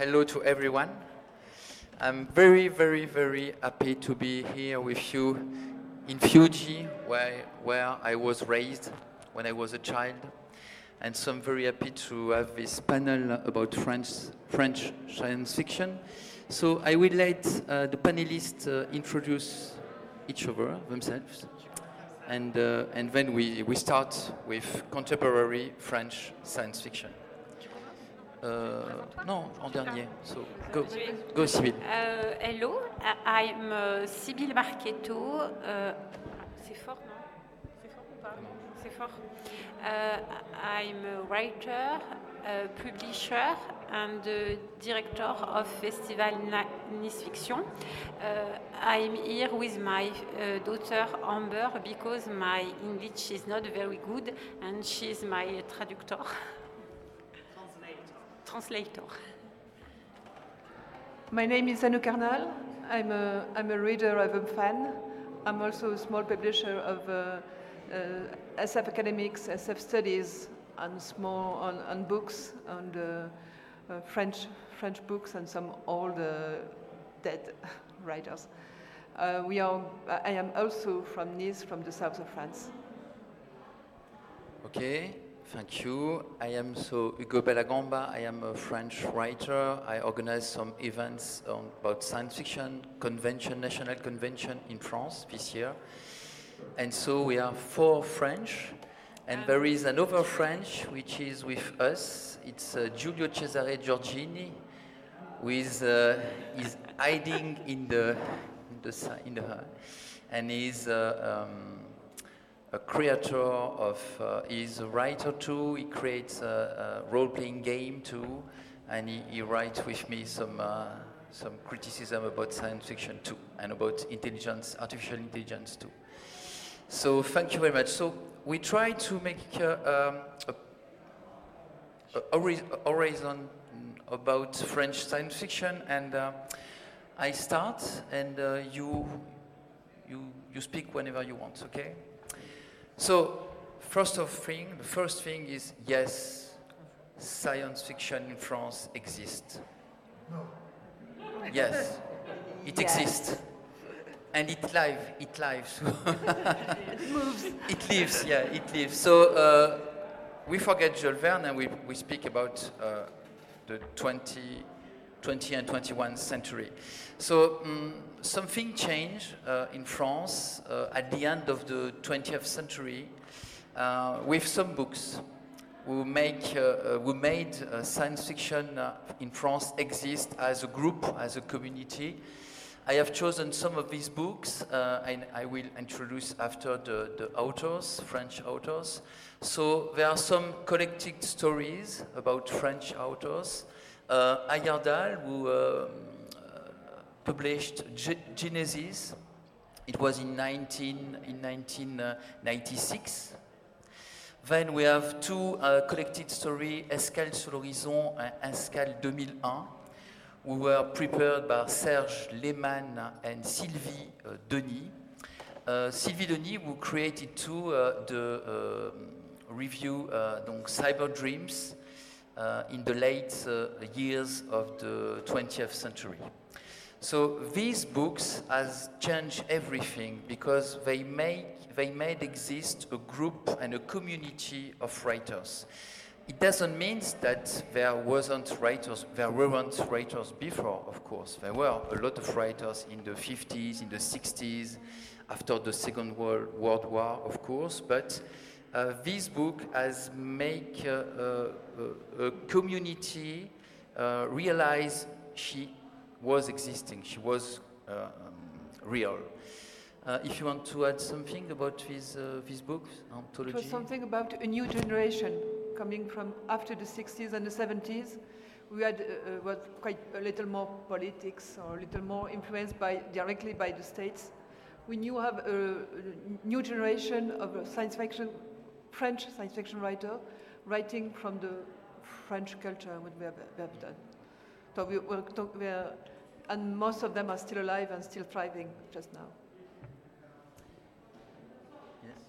Hello to everyone. I'm very, very, very happy to be here with you in Fiuggi, where, where I was raised when I was a child. And so I'm very happy to have this panel about French, French science fiction. So I will let uh, the panelists uh, introduce each other themselves. And, uh, and then we, we start with contemporary French science fiction. Euh, non, en dernier. So, go, go Sibyl. Uh, hello, I'm uh, Sibyl Marchetto. Uh, c'est fort, non? C'est fort ou pas? C'est fort. Uh, I'm a writer, a publisher, and the director of Festival Nice Fiction. Uh, I'm here with my uh, daughter Amber because my English is not very good and she's my traductor. translator. My name is Anu Karnal. I'm a, I'm a reader, I'm a fan. I'm also a small publisher of uh, uh, SF academics, SF studies, and small on, on books, on the uh, French French books, and some old uh, dead writers. Uh, we are. I am also from Nice, from the south of France. Okay, Thank you. I am so Hugo Bellagamba. I am a French writer. I organize some events on, about science fiction convention, national convention in France this year. And so we are four French, and there is another French which is with us. It's uh, Giulio Cesare Giorgini, who is, uh, is hiding in the in the in the and he's. Uh, um, a creator of, uh, he's a writer too, he creates a, a role-playing game too, and he, he writes with me some, uh, some criticism about science fiction too, and about intelligence, artificial intelligence too. So thank you very much. So we try to make uh, um, a, a horizon about French science fiction, and uh, I start, and uh, you, you, you speak whenever you want, okay? So, first of thing, the first thing is yes, science fiction in France exists. No. Yes, it exists. And it live, it lives. It moves. it lives, yeah, it lives. So uh, we forget Jules Verne and we, we speak about uh, the 20, 20 and 21st century. So um, something changed uh, in France uh, at the end of the 20th century uh, with some books who, make, uh, uh, who made uh, science fiction in France exist as a group, as a community. I have chosen some of these books, and I will introduce after the, the authors, French authors. So there are some collected stories about French authors. Uh, Ayerdhal, who um, uh, published Ge- Genesis, it was in, 19, in 1996. Then we have two uh, collected stories, Escale sur l'horizon and Escale 2001, who were prepared by Serge Lehman and Sylvie uh, Denis. Uh, Sylvie Denis, who created too uh, the um, review uh, donc Cyber Dreams uh, in the late uh, years of the 20th century. So these books has changed everything because they make they made exist a group and a community of writers. It doesn't mean that there wasn't writers, there weren't writers before, of course. There were a lot of writers in the 50s, in the 60s, after the Second World, War, of course, but uh, this book has make uh, uh, a community uh, realize she was existing, she was uh, um, real. Uh, if you want to add something about this, uh, this book, It was something about a new generation coming from after the 60s and the 70s. We had uh, uh, was quite a little more politics or a little more influenced by directly by the states. We knew have a, a new generation of uh, science fiction, French science fiction writer, writing from the French culture what we have, we have done. So we, we're we are, and most of them are still alive and still thriving just now. Yes.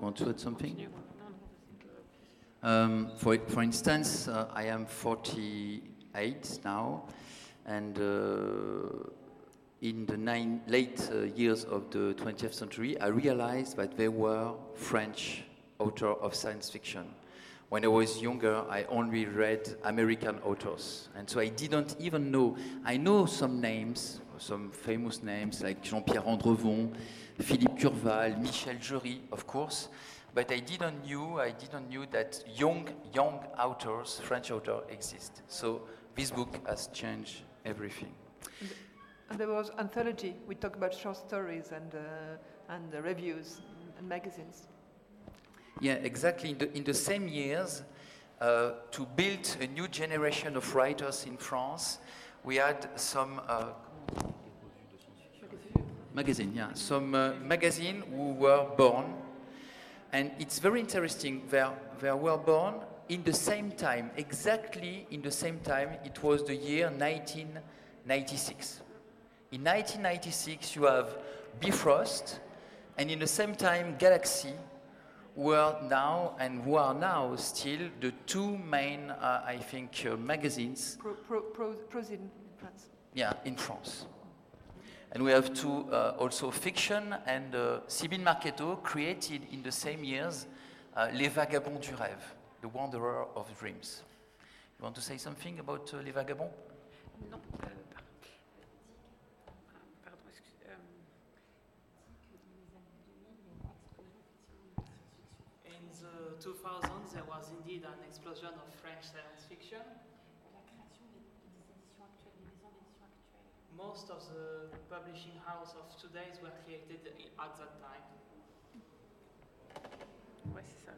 Want to add something? Um, for, for instance, uh, I am 48 now, and uh, in the nine, late uh, years of the 20th century, I realized that there were French authors of science fiction. When I was younger, I only read American authors, and so I didn't even know. I know some names, some famous names like Jean-Pierre Andrevon, Philippe Curval, Michel Jeury, of course, but I didn't knew I didn't knew that young young authors, French authors, exist. So this book has changed everything. And there was anthology. We talk about short stories and, uh, and reviews and magazines. Yeah, exactly. In the, in the same years, uh, to build a new generation of writers in France, we had some uh, magazine, yeah, some uh, magazine who were born, and it's very interesting. They, they were born in the same time, exactly in the same time. It was the year 1996. In 1996, you have Bifrost, and in the same time, Galaxy, were now and who are now still the two main, uh, I think, uh, magazines Pro, pro, pro, prose in France. yeah, in France. And we have two uh, also fiction and uh, Sybille Marchetto created in the same years uh, Les Vagabonds du Rêve, The Wanderer of Dreams. You want to say something about uh, Les Vagabonds? Non. euh, par- Pardon, excuse- euh, In the 2000s, there was indeed an explosion of French science fiction. Most of the publishing houses of today's were created at that time. ouais, c'est ça.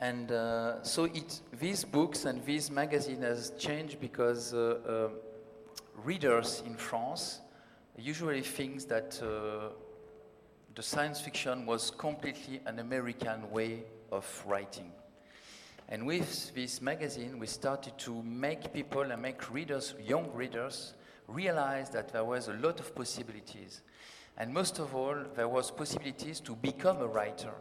And uh, so it, these books and these magazines has changed because uh, uh, readers in France usually think that uh, the science fiction was completely an American way of writing. And with this magazine, we started to make people and make readers, young readers, realize that there was a lot of possibilities. And most of all, there was possibilities to become a writer.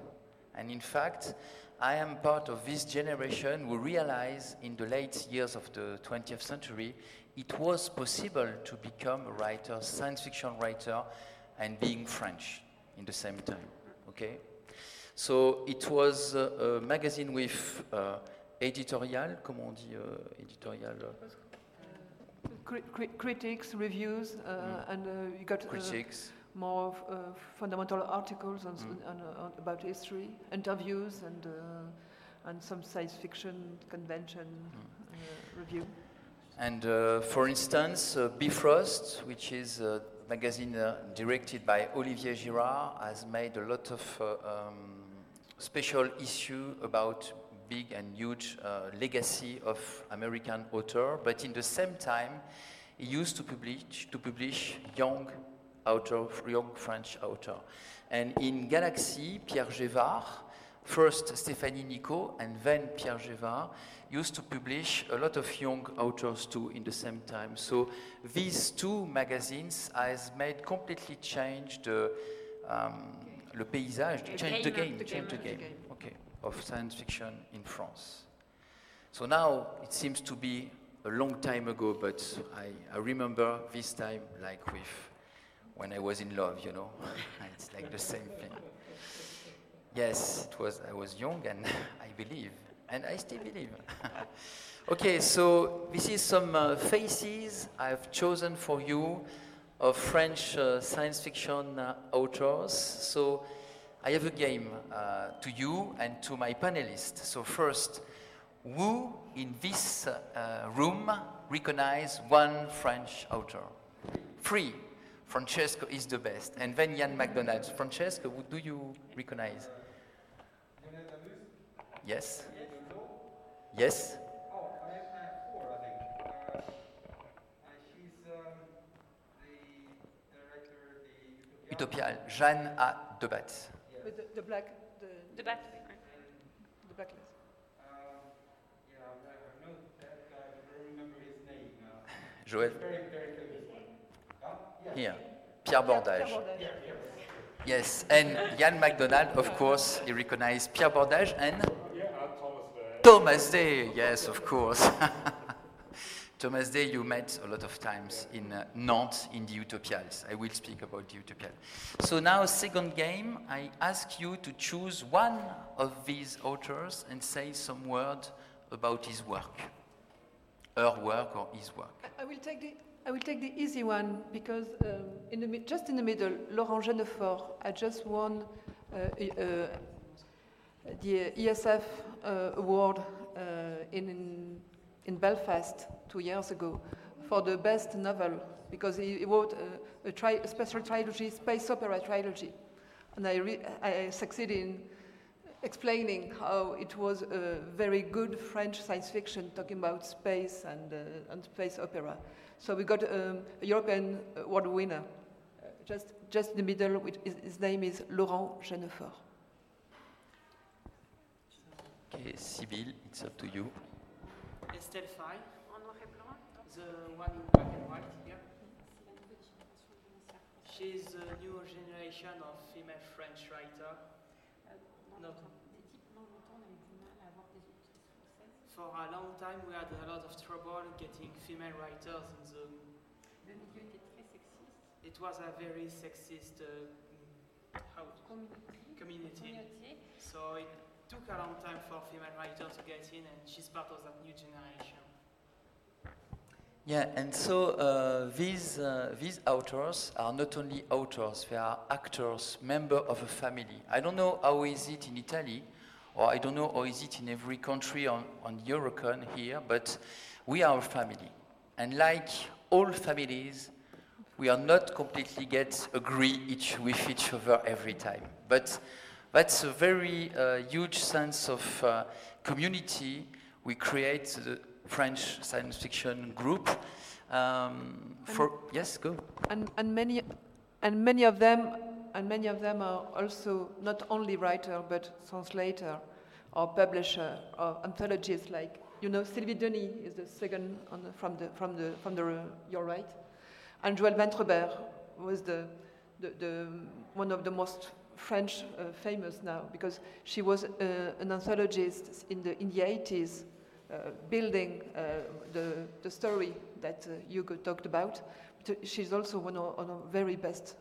And in fact, I am part of this generation who realized in the late years of the 20th century it was possible to become a writer, science fiction writer, and being French in the same time. Okay? So it was uh, a magazine with uh, editorial, comment on dit euh, editorial? Cri- cri- critics, reviews, uh, and uh, you got uh, critics. more uh, fundamental articles on, s- on, uh, on, about history, interviews, and, uh, and some science fiction convention uh, review. And uh, for instance, uh, Bifrost, which is a magazine uh, directed by Olivier Girard, has made a lot of uh, um, special issue about big and huge uh, legacy of American author. But in the same time, he used to publish to publish young author, young French author. And in Galaxy, Pierre Gévart, first Stéphanie Nicot and then Pierre Gévart, used to publish a lot of young authors too in the same time. So these two magazines has made completely changed the um, le paysage, The change the game, the change the game, game, the game. okay, of science fiction in France. So now it seems to be a long time ago, but I, I remember this time like with when I was in love, you know. it's like the same thing. Yes, it was. I was young, and I believe, and I still believe. okay, so this is some uh, faces I've chosen for you of French uh, science fiction uh, authors. So I have a game uh, to you and to my panelists. So first, who in this uh, room recognize one French author? Three. Francesco is the best. And then Ian McDonald. Francesco, who do you recognize? Yes? Yes? Oh, I have, I have four, I think. Uh, uh, she's um, the director, the Utopia. Utopia. Jeanne A. Debats. With the, the black, the, De battre. ouais. the black list. Um, yeah, I, I know that guy, but I don't remember his name now. Joël. Very, very famous one. Huh? Yeah. Here. Pierre Bordage. Pierre Bordage. Yes. And Ian McDonald, of course, he recognized Pierre Bordage and Thomas Day. Yes, of course. Thomas Day, you met a lot of times in uh, Nantes in the Utopiales. I will speak about the Utopiales. So now, second game, I ask you to choose one of these authors and say some word about his work, her work or his work. I will take the I will take the easy one because um, in the just in the middle, Laurent Genefort. I just won uh, uh, the ESF award uh, in, in Belfast two years ago for the best novel because he, wrote a, a, tri- a special trilogy, space opera trilogy, and I re- I succeeded in explaining how it was a very good French science fiction talking about space and, uh, and space opera. So we got um, a European award winner, uh, just, just in the middle, which is, his name is Laurent Genefort. Okay, Sibyl, it's up to you. Estelle Faye, En noir et blanc the one in black and white here. She's a new generation of female French writer. No. For a long time, we had a lot of trouble getting female writers in the. It was a very sexist uh, how community. So it took a long time for female writers to get in, and she's part of that new generation. Yeah, and so uh, these, uh, these authors are not only authors, they are actors, member of a family. I don't know how is it in Italy, or I don't know how is it in every country on, on Eurocon here, but we are a family. And like all families, we are not completely get agree each with each other every time. But that's a very uh, huge sense of uh, community we create the French science fiction group. Um, for yes, go. And, and many and many of them and many of them are also not only writer but translator or publisher or anthologists like you know Sylvie Denis is the second the, from the from the from the uh, your right and Joëlle Wintrebert was the, the, the one of the most French uh, famous now because she was uh, an anthologist in the in the 80s uh, building uh, the the story that uh, Hugo talked about. She's also one of, of very best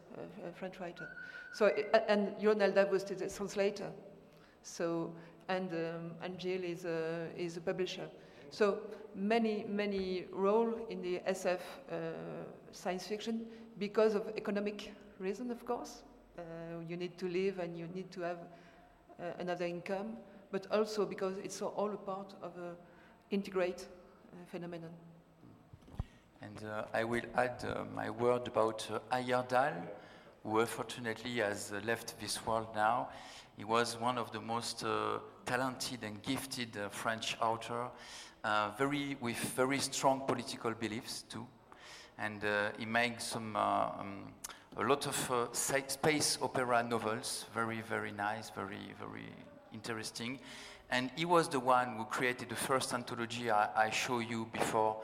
French writer. So and Lionel Davoust is a translator. So and um, is a, is a publisher. So many, many role in the SF uh, science fiction because of economic reason, of course. Uh, you need to live and you need to have uh, another income, but also because it's all a part of an integrate phenomenon. And uh, I will add uh, my word about uh, Ayerdhal, who unfortunately has left this world now. He was one of the most talented and gifted French author uh, very, with very strong political beliefs too. And uh, he makes some, uh, um, a lot of uh, space opera novels, very, very nice, very, very interesting. And he was the one who created the first anthology I, I show you before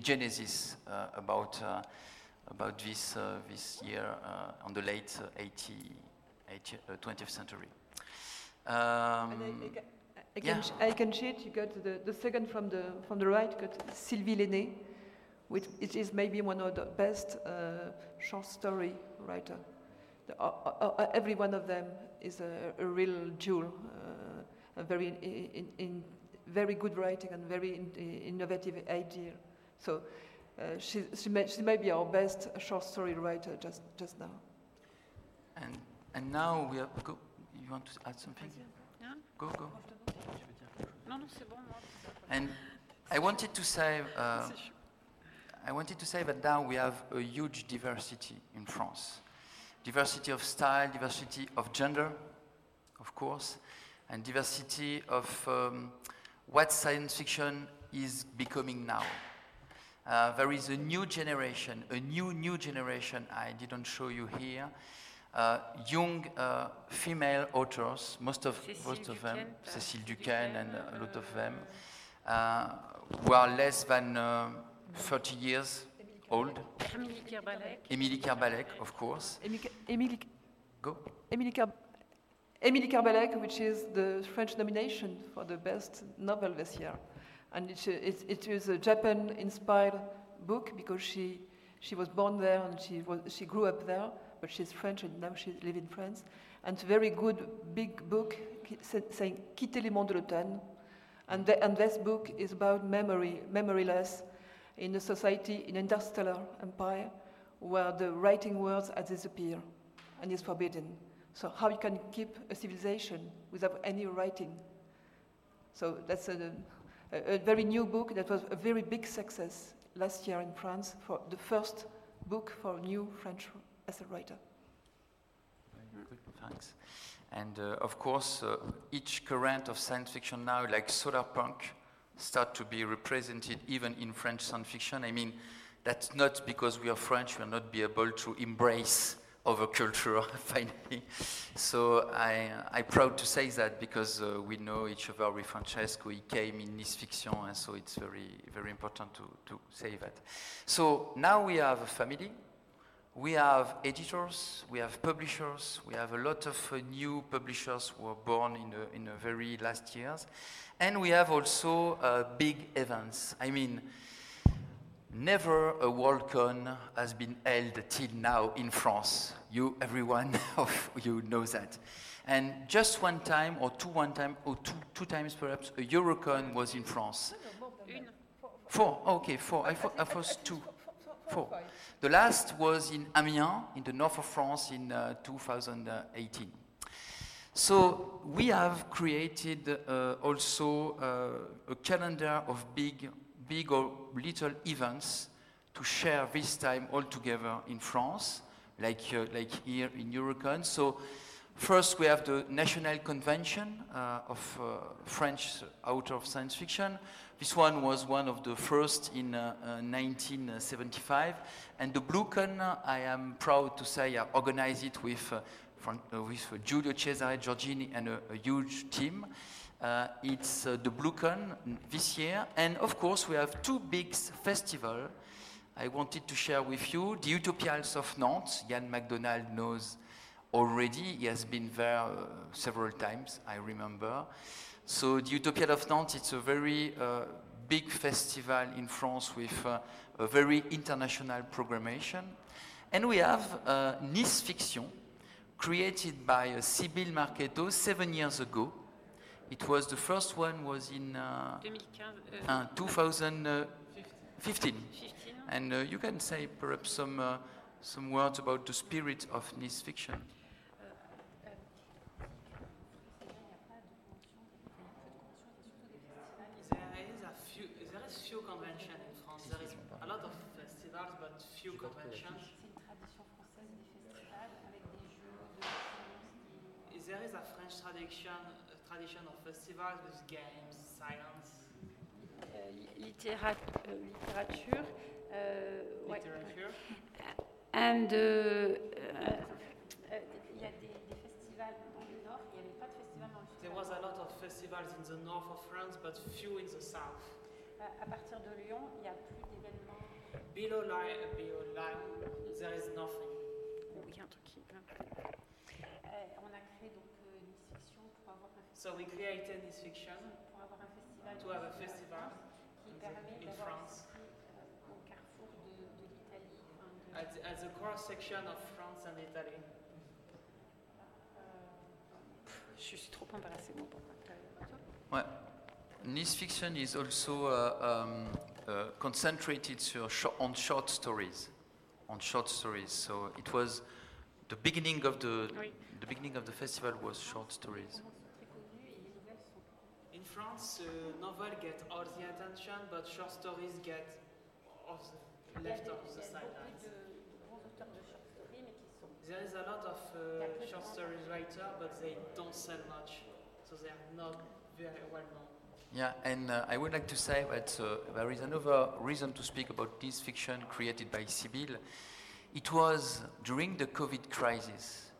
Genesis uh, about, uh, about this, this year on the late 80, 80 20th century. Um, I can, yeah. I can cheat. You got the, the second from the, from the right, got Sylvie Lainé, which it is maybe one of the best uh, short story writer. The, uh, uh, every one of them is a, a real jewel, uh, a very, in, in, very good writing and very in, innovative idea. So uh, she, she, may, she may be our best short story writer just, just now. And, and now we have, go, you want to add something? Yeah. Go, go. And I wanted to say, uh, I wanted to say that now we have a huge diversity in France. Diversity of style, diversity of gender, of course, and diversity of um, what science fiction is becoming now. Uh, there is a new generation, a new, new generation I didn't show you here, uh, young uh, female authors, most of, most of them, Cécile Duquesne and a lot of them, uh, who are less than uh, 30 years old. Émilie Querbalec. Émilie Querbalec, of course. Émilie, Go. Émilie, Ker Émilie Querbalec, which is the French nomination for the best novel this year. And it, it, it is a Japan-inspired book because she, she was born there and she, was, she grew up there but she's French and now she lives in France. And a very good big book saying Quitter les mondes de l'automne. And, the, and this book is about memory, memoryless, in a society, in interstellar empire, where the writing words have disappeared and is forbidden. So how you can keep a civilization without any writing? So that's a, a, a very new book that was a very big success last year in France for the first book for a new French as a writer. Good, thanks. And uh, of course, uh, each current of science fiction now, like solar punk, start to be represented even in French science fiction. I mean, that's not because we are French, we will not be able to embrace other culture finally. So I, I'm proud to say that because uh, we know each other with Francesco, he came in Nice Fiction, and so it's very, very important to, to say that. So now we have a family, we have editors, we have publishers, we have a lot of uh, new publishers who were born in the, in the very last years. And we have also uh, big events. I mean, Never a Worldcon has been held till now in France. You, everyone of you know that. And just one time, or two one time, or two, two times perhaps, a Eurocon was in France. Four, okay, four. I thought, I thought two. Four. The last was in Amiens, in the north of France, in uh, 2018. So we have created uh, also uh, a calendar of big, big or little events to share this time all together in France, like, uh, like here in Eurocon. So first we have the National Convention uh, of uh, French author of science fiction. This one was one of the first in uh, uh, 1975. And the BlueCon, uh, I am proud to say, I organized it with, uh, from, uh, with uh, Giulio Cesare Giorgini and a, a huge team. Uh, it's uh, the BlueCon this year. And of course, we have two big festivals I wanted to share with you. The Utopiales of Nantes, Ian McDonald knows already. He has been there uh, several times, I remember. So the Utopia of Nantes, it's a very uh, big festival in France with uh, a very international programmation. And we have uh, Nice Fiction, created by uh, Sybille Marchetto seven years ago. It was the first one was in uh, 2015. uh, 2015. 15. And uh, you can say perhaps some, uh, some words about the spirit of Nice Fiction. Tradition, a tradition of festivals with games, science, Euh, euh, littérature. euh, ouais. And, euh, euh, euh, il y a des, des festivals dans le nord, il n'y avait pas de festival dans le sud. There was a lot of festivals in the north of France, but few in the south. À, partir de Lyon, il n'y a plus d'événements. Below below line, there is nothing. Un truc qui. So we created this fiction pour avoir un festival, to have a festival qui in permet in France. aussi euh, au carrefour de, de l'Italie. enfin, at, at the cross section of France and Italy. Je suis trop embarrassée moi pour pas que- Ouais. Nice Fiction is also uh, um, uh, concentrated sur shor- on short stories, on short stories. So it was the beginning of the Oui. the beginning of the festival was short stories. In France, uh, novel get all the attention, but short stories get off the left of the sidelines. There is a lot of uh, short story writers, but they don't sell much, so they are not very well known. Yeah, and uh, I would like to say that uh, there is another reason to speak about this fiction created by Sybille. It was during the COVID crisis.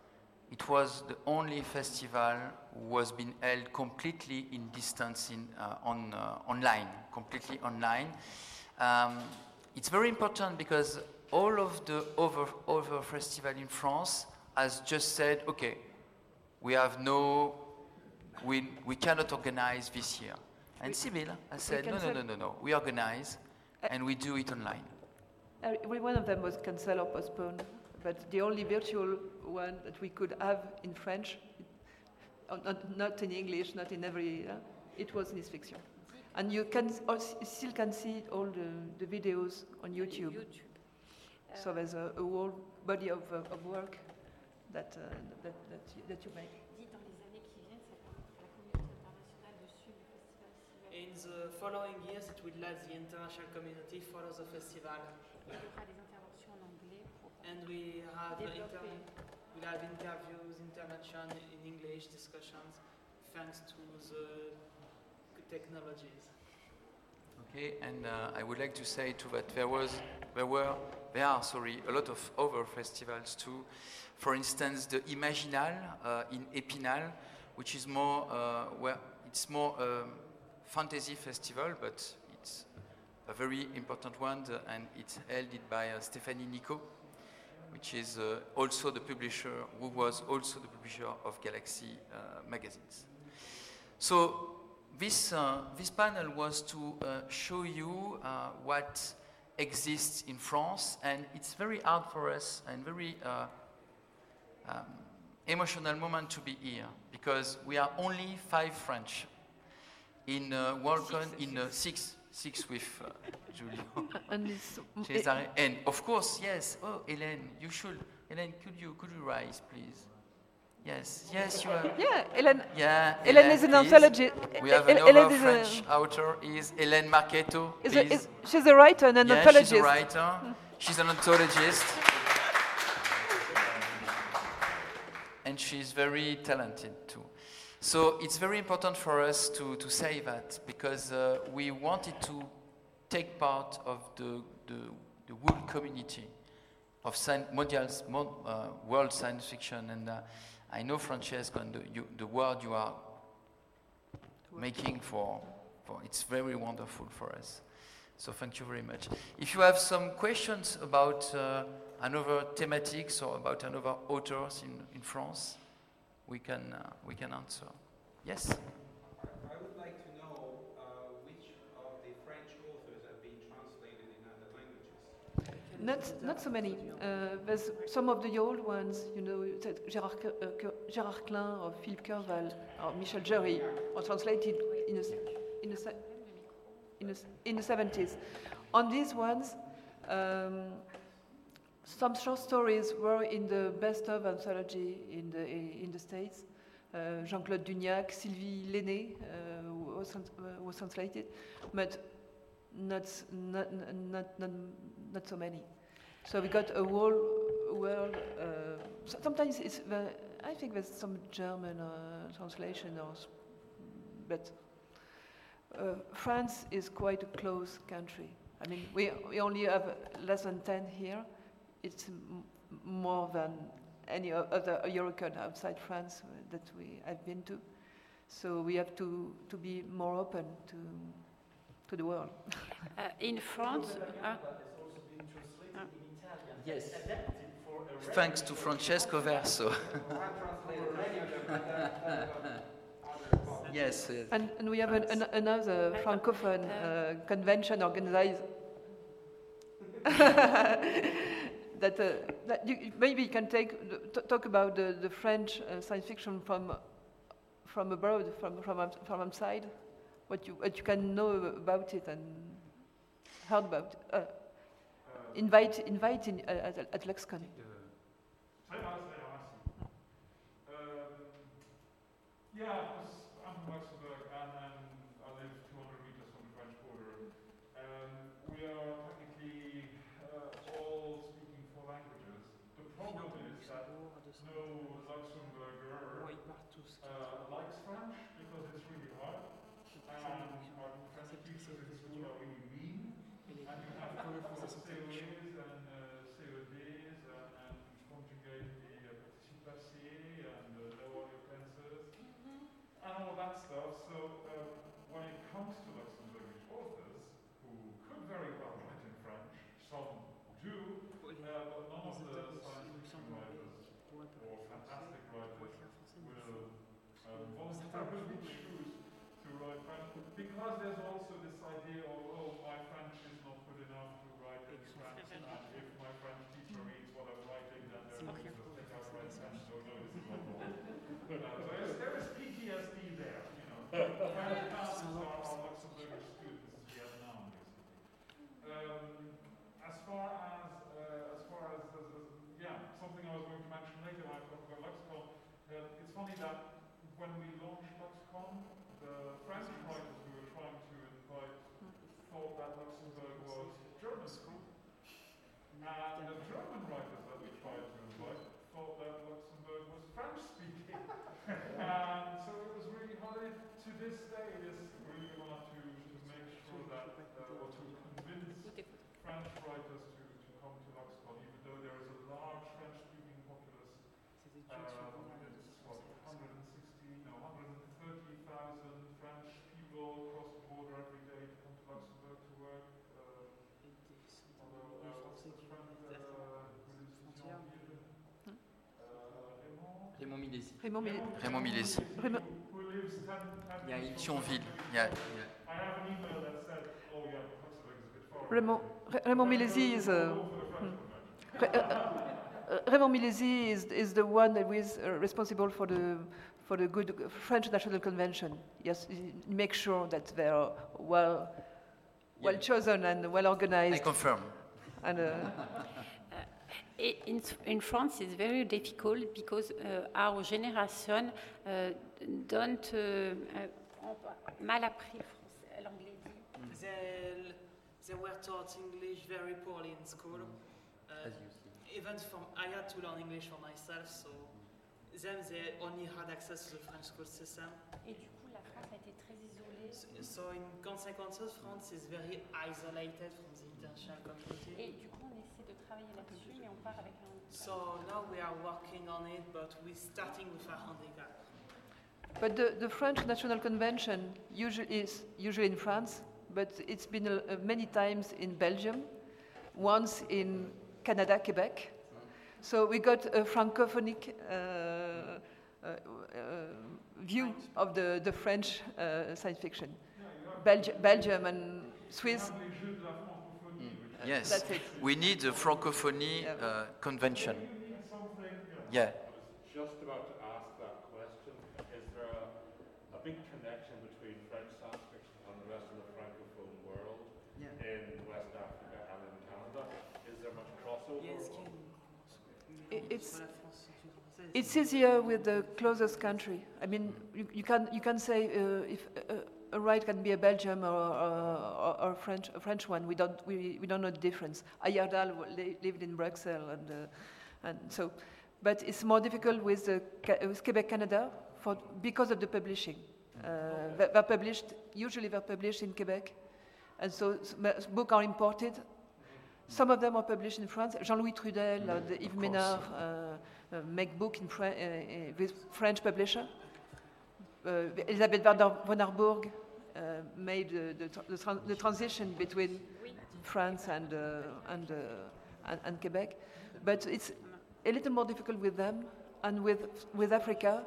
It was the only festival was being held completely in distance in, uh, on, uh, online, completely online. Um, it's very important because all of the other, other festival in France has just said, okay, we have no, we, we cannot organize this year. And Sybille has said, no, no, no, no, no, we organize and we do it online. Every one of them was cancelled or postponed, but the only virtual one that we could have in French, uh, not, not in English, not in every, uh, it was Nice Fiction. And you can s- als- still can see all the, the videos on YouTube. So there's a, a whole body of, uh, of work that, uh, that, that, you, that you make. Dit dans les années qui viennent, ça permettra à la communauté internationale de suivre le festival s'il In the following years, it will let the international community follow the festival, and we have inter- we have interviews, intervention in English, discussions, thanks to the technologies. Okay, and uh, I would like to say too that there was, there were, there are, sorry, a lot of other festivals too. For instance, the Imaginales uh, in Épinal, which is more, uh, where it's more um, fantasy festival, but it's a very important one, uh, and it's held by uh, Stephanie Nicot, which is uh, also the publisher, who was also the publisher of Galaxy uh, magazines. So this, uh, this panel was to uh, show you uh, what exists in France, and it's very hard for us and very uh, um, emotional moment to be here because we are only five French in uh, WorldCon in uh, six six with uh, Giulio. And Cesare. And of course, yes. Oh, Hélène, you should. Hélène, could you could you rise, please? Yes, yes, you are. yeah, Hélène, Yeah. Hélène is an anthology. We have another Hélène is a- French author. Is Hélène Marchetto. is a, is, she's a writer and an yeah, anthologist. she's a writer. She's an anthologist. and she's very talented too. So it's very important for us to, to say that because uh, we wanted to take part of the, the, the whole community of sci- mondial, uh, world science fiction. And uh, I know, Francesco, and the, you, the word you are making for, for it's very wonderful for us. So thank you very much. If you have some questions about uh, another thematics or about another authors in, in France, we can, uh, we can answer. Yes? I would like to know uh, which of the French authors have been translated in other languages. Not, not so many. Uh, there's some of the old ones, you know, that Gérard, Cl- uh, Gérard Klein or Philippe Curval or Michel Jeury are translated in the, in the, in the, in the 70s. On these ones, um, some short stories were in the best of anthology in the, in the States. Uh, Jean-Claude Dunyach, Sylvie Lainé uh, was, uh, was translated, but not, not, not, not, not so many. So we got a whole world. Uh, so- sometimes it's, the, I think there's some German uh, translation, or, but uh, France is quite a close country. I mean, we, we only have less than 10 here. It's m- more than any other Eurocon outside France uh, that we have been to. So we have to, to be more open to, to the world. Uh, in France, uh, Yes. Thanks to Francesco Verso. yes. uh, And, and we have an, an, another francophone uh, convention organized that, uh, that you, maybe you can take t- talk about the, the French uh, science fiction from from abroad, from from from outside, what you what you can know about it and heard about. it. Uh, invite invite in, uh, at, at LuxCon. Hi, Alex. Hey, Alex. Um, yeah, I was, I'm from Luxembourg and, and I live 200 meters from the French border. Um, we are technically uh, all speaking four languages. The problem is that no Luxembourger uh, likes French because it's really hard. And our French teachers in school are really mean. And you have to go for COEs and uh, CODs and, and conjugate the uh, participe passé and uh, lower your tenses and all that stuff. So uh, when it comes to Luxembourgish authors who could very well write in French, some do, uh, but none of the science fiction writers or fantastic writers will um, voluntarily choose to write French because there's also this idea of oh my French is not good enough to write in French and if my French teacher reads what I'm writing then they're going to think I write French so no this is not wrong. Uh, so there's, there is PTSD there, you know. French classes are, are Luxembourgish students Vietnam basically. Um, as far as uh, as far as, as, as yeah something I was going to mention later when I talk about LuxCon, uh, it's funny that when we launched LuxCon, the French writers we were trying to invite thought that Luxembourg was German speaking. And the German writers that we tried to invite thought that Luxembourg was French speaking. and so it was really hard. And to this day, it is really hard to, to make sure that, uh, or to convince French writers to, to come to LuxCon, even though there is a large French speaking populace. Um, it's what, 160, no, 130,000 French people cross the border every day to come to Luxembourg to work. Uh, although, uh, what's the French, uh, who lives in Thionville? Uh, Raymond? Raymond Milesi. Raymond Milesi. Raymond Milesi. Raymond- Who lives 10, 10 Yeah, in minutes from Thionville. Luxembourg. Yeah, yeah. I have an email that said, oh yeah, Luxembourg is a bit far. Raymond, away." Ra- Raymond Milesi is. Uh, hmm. Ra- uh, uh, Raymond Milesi is, is the one that is uh, responsible for the for the good French National Convention. Yes, he makes sure that they are well well chosen and well organized. I confirm. And, uh, I- In, in France, it's very difficult because uh, our generation uh, don't uh, uh, mal appris le français, l'anglais. dit. They, they were taught English very poorly in school. Uh, even from, I had to learn English for myself, so them they only had access to the French school system. Et du coup, la France a été très isolée. So, so in consequences, France is very isolated from the international community. Et du coup, travailler là-dessus, mais on part avec un. So now we are working on it, but we're starting with a handicap. But the, the French National Convention usually is usually in France, but it's been uh, many times in Belgium, once in Canada, Quebec. So we got a francophonic uh, uh, uh, view of the, the French uh, science fiction. Belgi- Belgium and Swiss. Yes, That's it. we need a Francophonie uh, convention. Yeah. Just about to ask that question. Is there a, a big connection between French science and the rest of the Francophone world in West Africa and in Canada? Is there much crossover? Yes, or- It's, it's easier with the closest country. I mean, you, you can you can say uh, if uh, a right can be a Belgium or, or, or French a French one. We don't we, we don't know the difference. Ayerdhal lived in Brussels, and uh, and so, but it's more difficult with Ca- with Quebec Canada for because of the publishing. Uh, they- they're published usually they're published in Quebec, and so s- ma- books are imported some of them are published in France. Jean-Louis Trudel and Yves Ménard uh, uh, make book in Fran- uh, uh, with French publisher. Uh, Elisabeth Vonarburg uh, made uh, the, tr- the, tran- the transition between France and, uh, and, uh, and, and Quebec. But it's a little more difficult with them. And with, with Africa,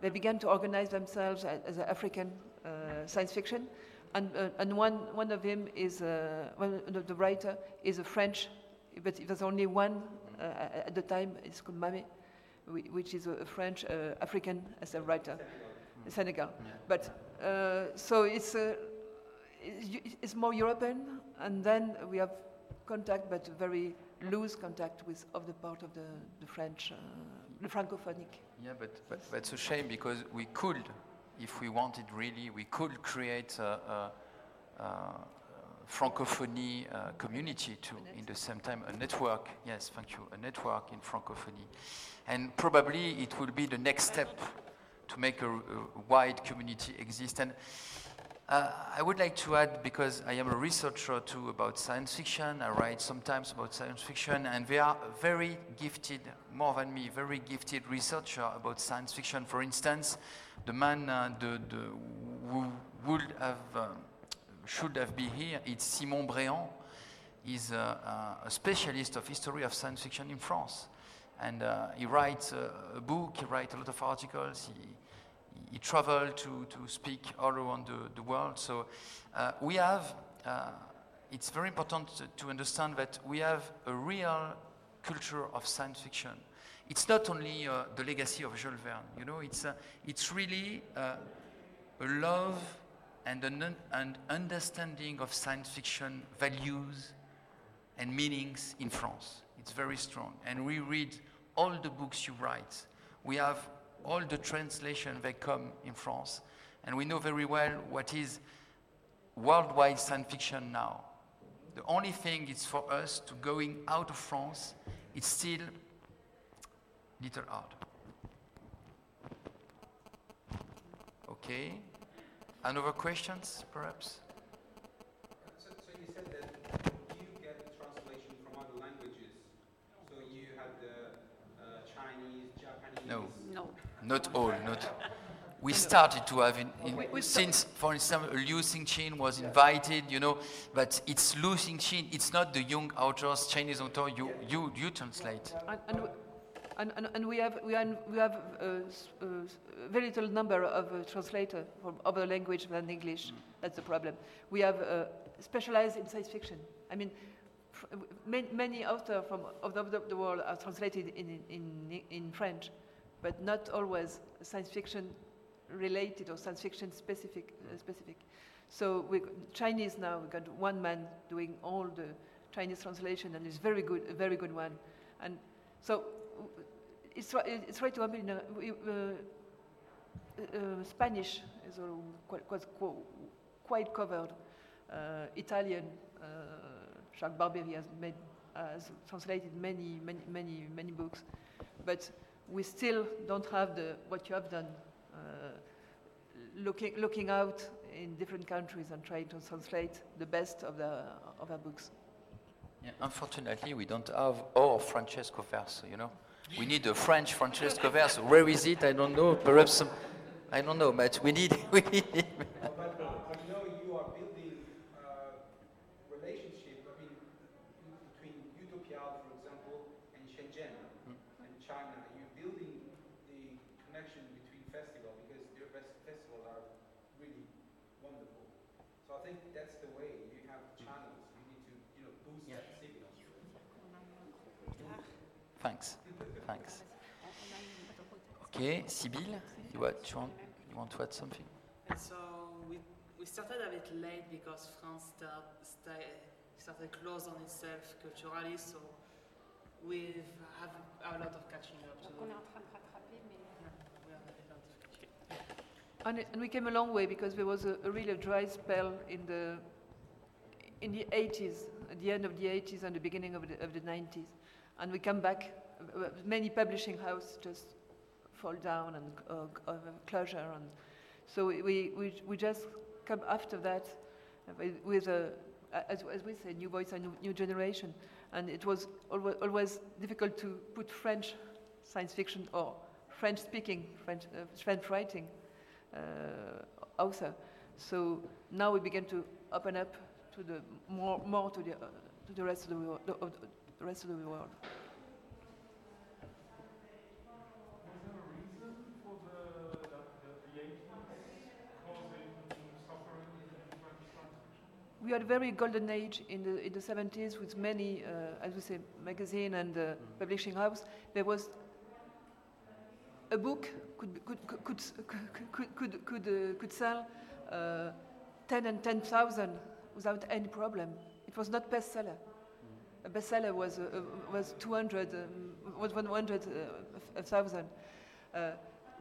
they began to organize themselves as, as African uh, science fiction. And, uh, and one, one of them is, uh, one of the writer is a French, but there's only one uh, at the time, it's called Mame, which is a, French uh, African as a writer, in Senegal. But uh, so it's, uh, it's, more European, and then we have contact, but very loose contact with other part of the, the French, uh, the Francophonic. Yeah, but, but, it's a shame because we could, if we wanted really, we could create a, a, a francophonie uh, community too, in the same time, a network, yes, thank you, a network in francophonie. And probably it will be the next step to make a, a wide community exist. And uh, I would like to add, because I am a researcher too about science fiction, I write sometimes about science fiction, and they are very gifted, more than me, very gifted researcher about science fiction. For instance, the man uh, the, the, who would have, uh, should have been here, it's Simon Bréan. He's a, a specialist of history of science fiction in France. And uh, he writes a, a book, he writes a lot of articles, he, he traveled to, to speak all around the, the world. So uh, we have, uh, it's very important to, to understand that we have a real culture of science fiction. It's not only uh, the legacy of Jules Verne, you know, it's, uh, it's really uh, a love and an, an understanding of science fiction values and meanings in France. It's very strong. And we read all the books you write. We have all the translation that come in France. And we know very well what is worldwide science fiction now. The only thing is for us to going out of France, it's still little hard. Okay. Another questions, perhaps? So, so you said that you get translation from other languages. So you had the uh, Chinese, Japanese. No. No. Not all, not. We started to have, in, in, We- since, for instance, Liu Cixin was invited, you know, but it's Liu Cixin, it's not the young authors, Chinese author, you, you, you translate. And, and, we- and, and, and we have, we have, we have uh, s- uh, very little number of uh, translators from other language than English. That's the problem. We have uh, specialized in science fiction. I mean, f- many, many authors from all over the world are translated in, in, in French, but not always science fiction related or science fiction specific. Uh, specific. So we Chinese now we got one man doing all the Chinese translation, and it's very good, a very good one. And so it's it's right to happen. Uh, uh, uh, Spanish is quite, quite, quite covered. Uh, Italian, uh, Jacques Barbieri has made has translated many, many, many, many books, but we still don't have the what you have done. Uh, looking, looking out in different countries and trying to translate the best of the of our books. Yeah, unfortunately, we don't have our Francesco Verso, you know. We need a French Francesco Verso. Where is it? I don't know. Perhaps some, I don't know, but we need, we need him. But, but you know, you are building uh, relationship. I mean, between Utopiales, for example, and Shenzhen and China. You're building the connection between festivals because their fes- festivals are really wonderful. So I think that's the way you have channels. You need to, you know, boost that signal. Thanks. Thanks. Okay, Sybille, you want, you want, you want to add something? And so we, we started a bit late because France start, sta- started close on itself culturally, so we have a lot of catching up to do. est en train de rattraper, mais We have a lot of catching And, it- and we came a long way because there was a, a really dry spell in the in the 80s, at the end of the 80s and the beginning of the, of the 90s. And we come back, uh, many publishing houses just fall down and uh, uh, closure. And so we, we, we, just come after that with, a, as, as we say, new voice and new, generation. And it was always, always difficult to put French science fiction or French speaking, French, uh, French writing uh, author. So now we begin to open up to the more, more to the, uh, to the rest of the world. The- rest of the world. Was there a reason for the, that, that the 80s causing suffering in French science fiction? We had a very golden age in the, in the 70s with many, uh, as we say, magazine and uh, publishing house. There was a book could, could, could, could, could, could, could, uh, could sell uh, 10 and 10,000 without any problem. It was not bestseller. Bestseller was, uh, uh, was 200, um, was 100,000. Uh,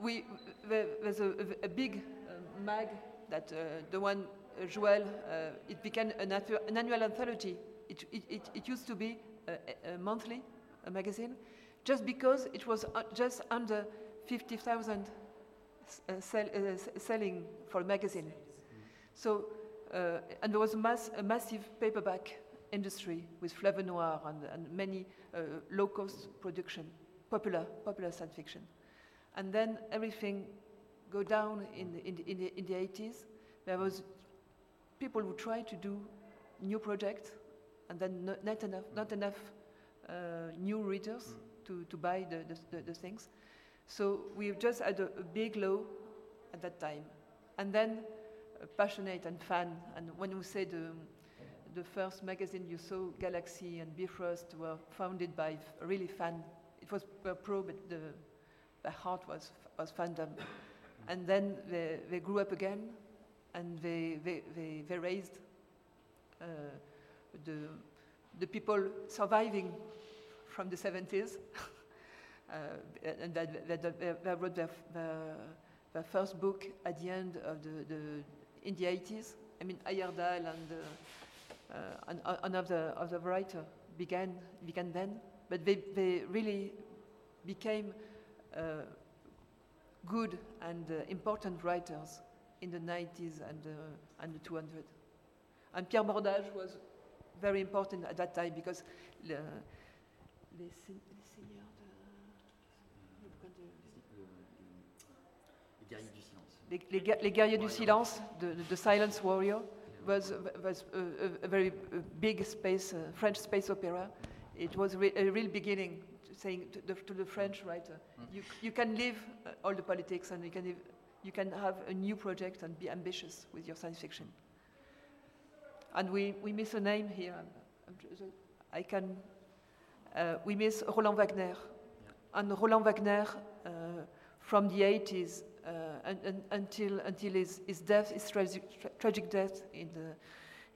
we, there, there's a, a- big uh, mag that uh, the one uh, Joël, uh, it became an, an annual anthology. It, it, it, it used to be a, a- monthly a magazine, just because it was uh, just under 50,000 uh, sell, uh, selling for a magazine. So, uh, and there was a, mass, a massive paperback industry with Fleuve Noir and, and many uh, low-cost production, popular, popular science fiction. And then everything go down in the, in the, in the, in the 80s. There was people who tried to do new projects and then no- not enough, not enough uh, new readers to, to buy the, the, the, things. So we just had a, a big low at that time. And then uh, passionate and fan. And when we said the, the first magazine you saw, Galaxy and Bifrost, were founded by really fan. It was pro, but the, the heart was, was fandom. And then they, they grew up again, and they, they, they, they raised uh, the, the people surviving from the 70s. uh, and they wrote their, their, their first book at the end of the, the in the 80s. I mean, Ayerdhal and, uh, uh, and uh, another other writer began began then, but they, they really became uh, good and uh, important writers in the 90s and, uh, and the 200. And Pierre Bordage was very important at that time because le, les, les seigneurs de, de- Les guerriers du silence. les, guerriers du silence, the, the, the Silence Warrior, was, was a, a, very uh, big space, uh, French space opera. It was re- a real beginning, to saying to the, to the French writer, you, you can leave uh, all the politics and you can, live, you can have a new project and be ambitious with your science fiction. And we, we miss a name here. Ju- I can. Uh, we miss Roland Wagner, and Roland Wagner uh, from the 80s uh, and, until until his, his death, his tragic, tra tragic death in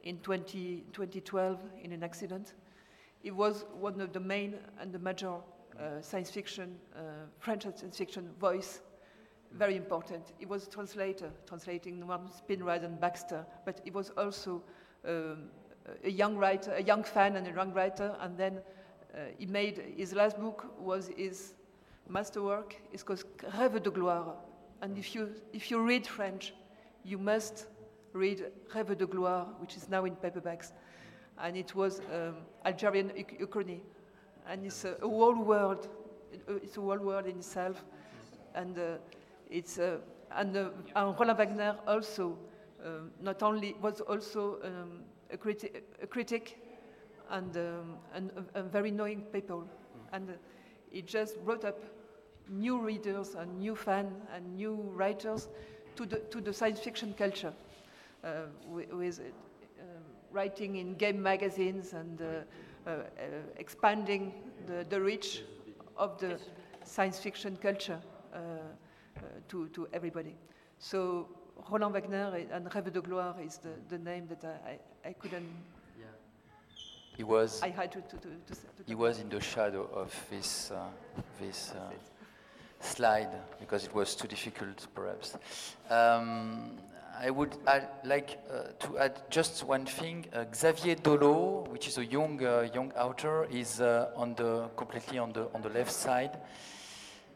in 20, 2012 in an accident. He was one of the main and the major uh, science fiction, uh, French science fiction voice, very important. He was a translator, translating one Spinrad and Baxter, but he was also um, a young writer, a young fan and a young writer, and then uh, he made his last book was his masterwork. It's called Rêve de gloire, and if you if you read French, you must read Rêve de gloire, which is now in paperbacks, and it was um, Algerian Uchroni, and it's a, a, whole world. It's a whole world in itself, and uh, it's uh, and, uh, and Roland Wagner also um, not only was also um, a, criti a, critic and, um, and a, a, very knowing people. And uh, it just brought up new readers and new fans and new writers to the, to the science fiction culture uh, with, with uh, writing in game magazines and uh, uh, uh, expanding the, the reach of the science fiction culture to, to everybody. So Roland Wagner and Rêve de gloire is the, the name that I, I, I couldn't. Yeah. He was. I had to. to, to, to he was in the shadow of this uh, this uh, slide because it was too difficult, perhaps. Um, I would add, like uh, to add just one thing. Uh, Xavier Dollo, which is a young uh, young author, is uh, on the completely on the on the left side,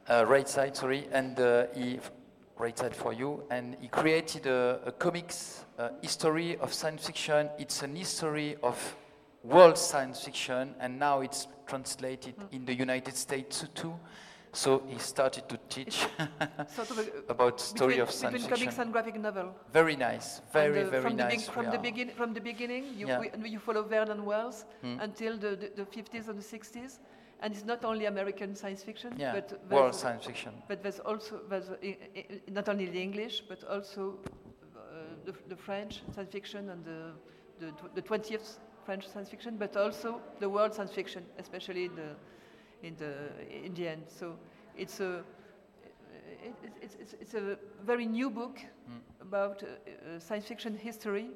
right side, sorry, and he right side for you. And he created a, a comics uh, history of science fiction. It's an history of world science fiction, and now it's translated mm. in the United States too. So he started to teach sort of about story between, of science between fiction. comics and graphic novel. Very nice, very very from nice. The from the begin from the beginning, you, yeah. we, you follow Verne and Wells mm. until the, the, the 50s and the 60s, and it's not only American science fiction, yeah, but world science fiction. But there's also there's not only the English, but also uh, the, the, French science fiction and the, the, the 20th French science fiction, but also the world science fiction, especially the in the in the end. So it's a it, it's, it's, it's, a very new book mm. about uh, uh, science fiction history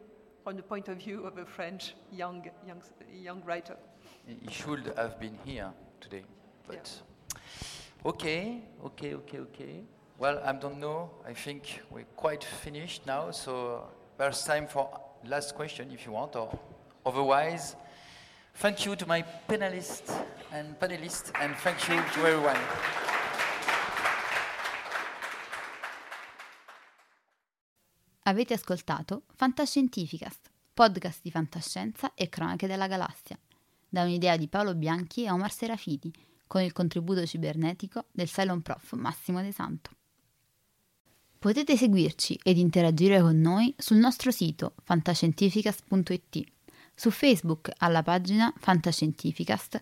from the point of view of a French young young young writer. He should have been here today. But yeah. okay, okay, okay, okay. Well, I don't know. I think we're quite finished now. So there's time for last question if you want, or otherwise. Thank you to my panelists and panelists, and thank you to everyone. Avete ascoltato Fantascientificast, podcast di fantascienza e cronache della galassia da un'idea di Paolo Bianchi e Omar Serafiti, con il contributo cibernetico del Cylon Prof Massimo De Santo. Potete seguirci ed interagire con noi sul nostro sito fantascientificast.it, su Facebook alla pagina Fantascientificast,